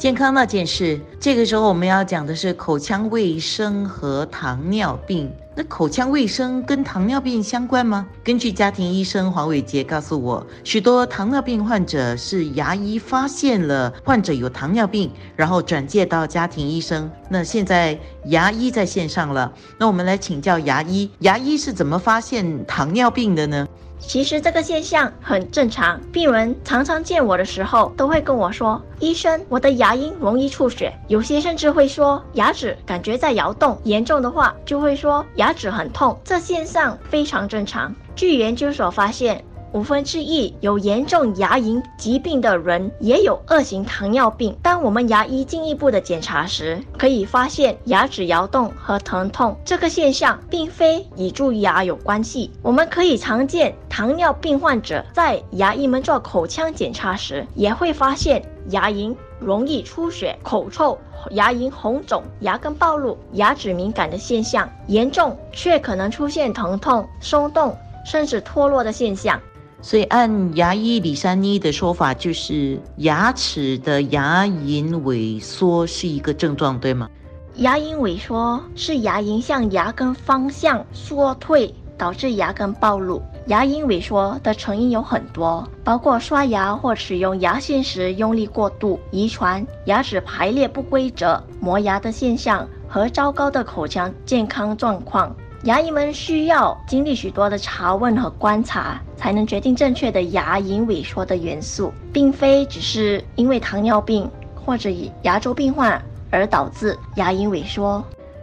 健康那件事，这个时候我们要讲的是口腔卫生和糖尿病。那口腔卫生跟糖尿病相关吗？根据家庭医生黄伟杰告诉我，许多糖尿病患者是牙医发现了患者有糖尿病，然后转介到家庭医生。那现在牙医在线上了，那我们来请教牙医，牙医是怎么发现糖尿病的呢？其实这个现象很正常，病人常常见我的时候都会跟我说：“医生，我的牙龈容易出血。”有些甚至会说牙齿感觉在摇动，严重的话就会说牙齿很痛。这现象非常正常。据研究所发现。五分之一有严重牙龈疾病的人也有二型糖尿病。当我们牙医进一步的检查时，可以发现牙齿摇动和疼痛这个现象并非与蛀牙有关系。我们可以常见糖尿病患者在牙医们做口腔检查时，也会发现牙龈容易出血、口臭、牙龈红肿、牙根暴露、牙齿敏感的现象，严重却可能出现疼痛、松动甚至脱落的现象。所以，按牙医李珊妮的说法，就是牙齿的牙龈萎缩是一个症状，对吗？牙龈萎缩是牙龈向牙根方向缩退，导致牙根暴露。牙龈萎缩的成因有很多，包括刷牙或使用牙线时用力过度、遗传、牙齿排列不规则、磨牙的现象和糟糕的口腔健康状况。牙医们需要经历许多的查问和观察，才能决定正确的牙龈萎缩的元素，并非只是因为糖尿病或者牙周病患而导致牙龈萎缩。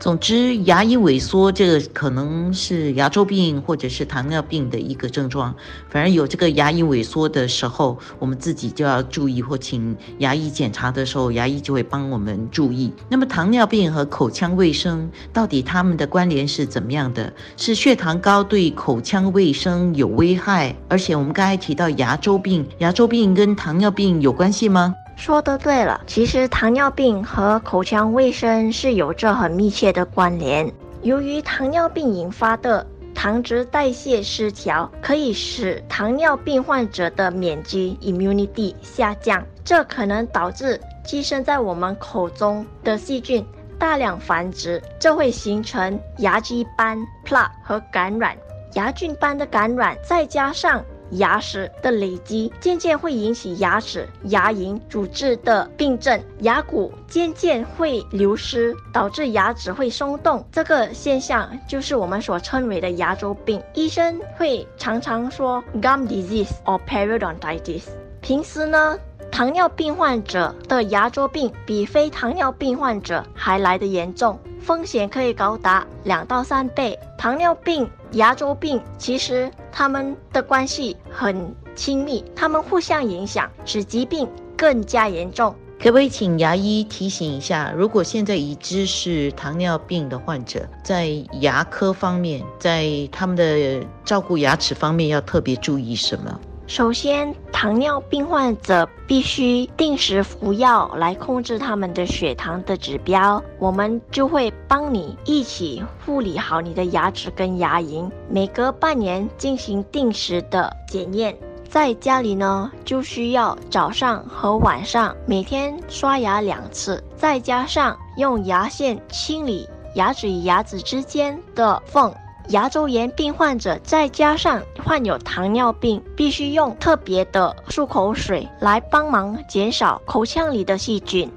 总之，牙龈萎缩这个可能是牙周病或者是糖尿病的一个症状。反正有这个牙龈萎缩的时候，我们自己就要注意，或请牙医检查的时候，牙医就会帮我们注意。那么，糖尿病和口腔卫生到底它们的关联是怎么样的？是血糖高对口腔卫生有危害？而且我们刚才提到牙周病，牙周病跟糖尿病有关系吗？说的对了，其实糖尿病和口腔卫生是有着很密切的关联。由于糖尿病引发的糖脂代谢失调，可以使糖尿病患者的免疫 （immunity） 下降，这可能导致寄生在我们口中的细菌大量繁殖，这会形成牙菌斑 （plaque） 和感染。牙菌斑的感染，再加上牙石的累积渐渐会引起牙齿、牙龈组织的病症，牙骨渐渐会流失，导致牙齿会松动。这个现象就是我们所称为的牙周病。医生会常常说 gum disease or periodontitis。平时呢，糖尿病患者的牙周病比非糖尿病患者还来得严重，风险可以高达两到三倍。糖尿病。牙周病其实他们的关系很亲密，他们互相影响，使疾病更加严重。可不可以请牙医提醒一下，如果现在已知是糖尿病的患者，在牙科方面，在他们的照顾牙齿方面要特别注意什么？首先，糖尿病患者必须定时服药来控制他们的血糖的指标。我们就会帮你一起护理好你的牙齿跟牙龈，每隔半年进行定时的检验。在家里呢，就需要早上和晚上每天刷牙两次，再加上用牙线清理牙齿与牙齿之间的缝。牙周炎病患者再加上患有糖尿病，必须用特别的漱口水来帮忙减少口腔里的细菌。